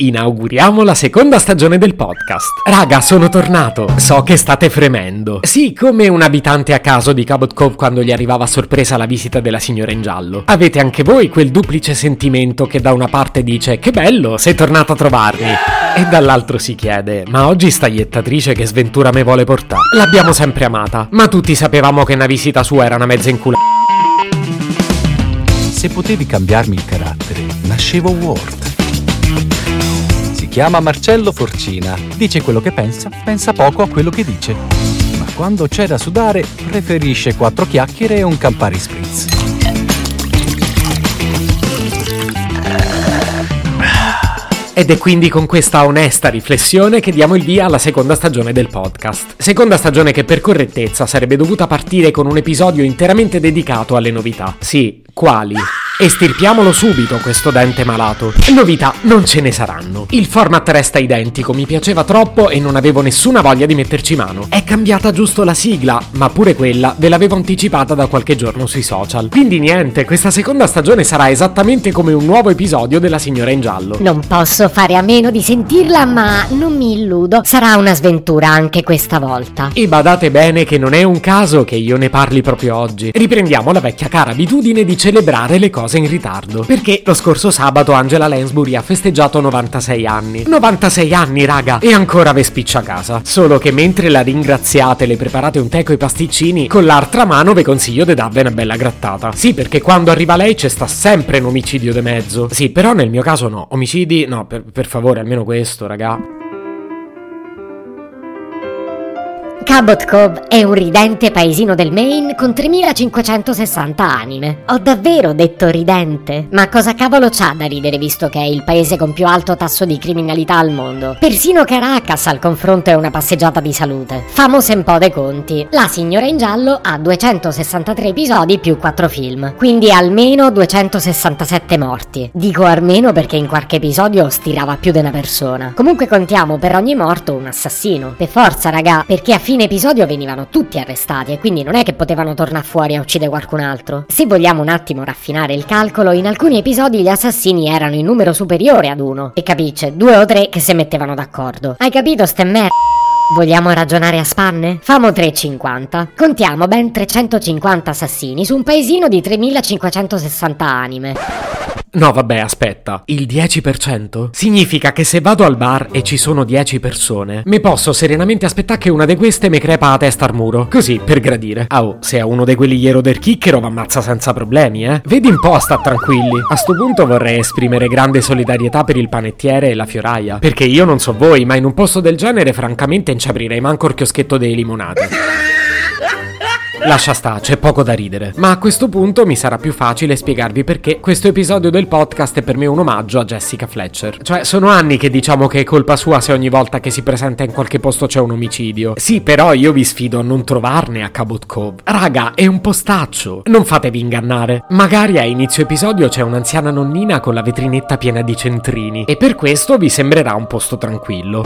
Inauguriamo la seconda stagione del podcast. Raga, sono tornato. So che state fremendo. Sì, come un abitante a caso di Cabot Cove quando gli arrivava a sorpresa la visita della signora in giallo. Avete anche voi quel duplice sentimento che da una parte dice che bello, sei tornato a trovarmi. E dall'altro si chiede, ma oggi sta iettatrice che sventura me vuole portare? L'abbiamo sempre amata, ma tutti sapevamo che una visita sua era una mezza inculata. Se potevi cambiarmi il carattere, nascevo Ward si chiama Marcello Forcina. Dice quello che pensa, pensa poco a quello che dice. Ma quando c'è da sudare, preferisce quattro chiacchiere e un Campari Spritz. Ed è quindi con questa onesta riflessione che diamo il via alla seconda stagione del podcast. Seconda stagione che per correttezza sarebbe dovuta partire con un episodio interamente dedicato alle novità. Sì, quali? Estirpiamolo subito questo dente malato. Novità non ce ne saranno. Il format resta identico, mi piaceva troppo e non avevo nessuna voglia di metterci mano. È cambiata giusto la sigla, ma pure quella ve l'avevo anticipata da qualche giorno sui social. Quindi niente, questa seconda stagione sarà esattamente come un nuovo episodio della Signora in Giallo. Non posso fare a meno di sentirla, ma non mi illudo. Sarà una sventura anche questa volta. E badate bene che non è un caso che io ne parli proprio oggi. Riprendiamo la vecchia cara abitudine di celebrare le cose cose in ritardo. Perché lo scorso sabato Angela Lansbury ha festeggiato 96 anni. 96 anni, raga! E ancora ve spiccia a casa. Solo che mentre la ringraziate e le preparate un tè coi pasticcini, con l'altra mano vi consiglio di darvi una bella grattata. Sì, perché quando arriva lei c'è sta sempre un omicidio de mezzo. Sì, però nel mio caso no. Omicidi, no, per, per favore, almeno questo, raga. Cabot Cove è un ridente paesino del Maine con 3560 anime. Ho davvero detto ridente? Ma cosa cavolo c'ha da ridere visto che è il paese con più alto tasso di criminalità al mondo? Persino Caracas al confronto è una passeggiata di salute. Famose un po' dei conti. La signora in giallo ha 263 episodi più 4 film, quindi almeno 267 morti. Dico almeno perché in qualche episodio stirava più di una persona. Comunque contiamo per ogni morto un assassino. Per forza, raga, perché a fine episodio venivano tutti arrestati e quindi non è che potevano tornare fuori a uccidere qualcun altro. Se vogliamo un attimo raffinare il calcolo, in alcuni episodi gli assassini erano in numero superiore ad uno. E capisce, due o tre che si mettevano d'accordo. Hai capito ste merda? Vogliamo ragionare a spanne? Famo 3,50. Contiamo ben 350 assassini su un paesino di 3560 anime. No, vabbè, aspetta. Il 10%? Significa che se vado al bar e ci sono 10 persone, mi posso serenamente aspettare che una di queste mi crepa la testa al muro. Così, per gradire. Ah, oh, se è uno di quelli iero del chicchero, ammazza senza problemi, eh. Vedi un po', sta tranquilli. A sto punto vorrei esprimere grande solidarietà per il panettiere e la fioraia. Perché io non so voi, ma in un posto del genere, francamente, non ci aprirei manco il chioschetto dei limonate. Lascia sta, c'è poco da ridere. Ma a questo punto mi sarà più facile spiegarvi perché questo episodio del podcast è per me un omaggio a Jessica Fletcher. Cioè, sono anni che diciamo che è colpa sua se ogni volta che si presenta in qualche posto c'è un omicidio. Sì, però io vi sfido a non trovarne a Cabot Cove. Raga, è un postaccio. Non fatevi ingannare. Magari a inizio episodio c'è un'anziana nonnina con la vetrinetta piena di centrini e per questo vi sembrerà un posto tranquillo.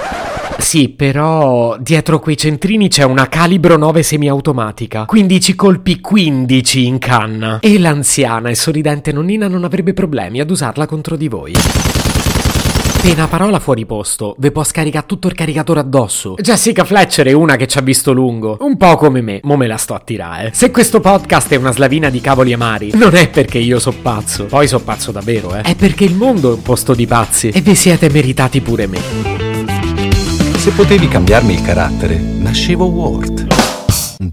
Sì, però dietro quei centrini c'è una calibro 9 semiautomatica. 15 colpi 15 in canna. E l'anziana e sorridente nonnina non avrebbe problemi ad usarla contro di voi. Appena parola fuori posto, ve può scaricare tutto il caricatore addosso. Jessica Fletcher è una che ci ha visto lungo. Un po' come me, mo me la sto a tirare. Se questo podcast è una slavina di cavoli amari, non è perché io so pazzo. Poi so pazzo davvero, eh. È perché il mondo è un posto di pazzi. E vi siete meritati pure me. Se potevi cambiarmi il carattere, nascevo Ward.